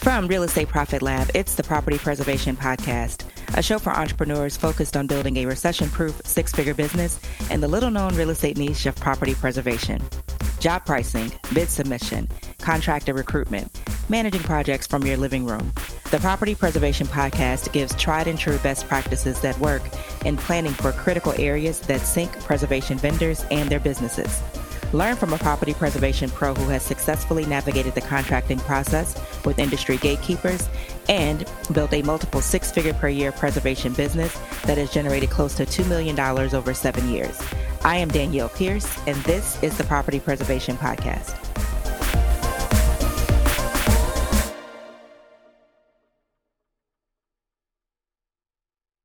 From Real Estate Profit Lab, it's the Property Preservation Podcast, a show for entrepreneurs focused on building a recession proof six figure business in the little known real estate niche of property preservation. Job pricing, bid submission, contractor recruitment, managing projects from your living room. The Property Preservation Podcast gives tried and true best practices that work in planning for critical areas that sink preservation vendors and their businesses. Learn from a property preservation pro who has successfully navigated the contracting process with industry gatekeepers and built a multiple six figure per year preservation business that has generated close to $2 million over seven years. I am Danielle Pierce, and this is the Property Preservation Podcast.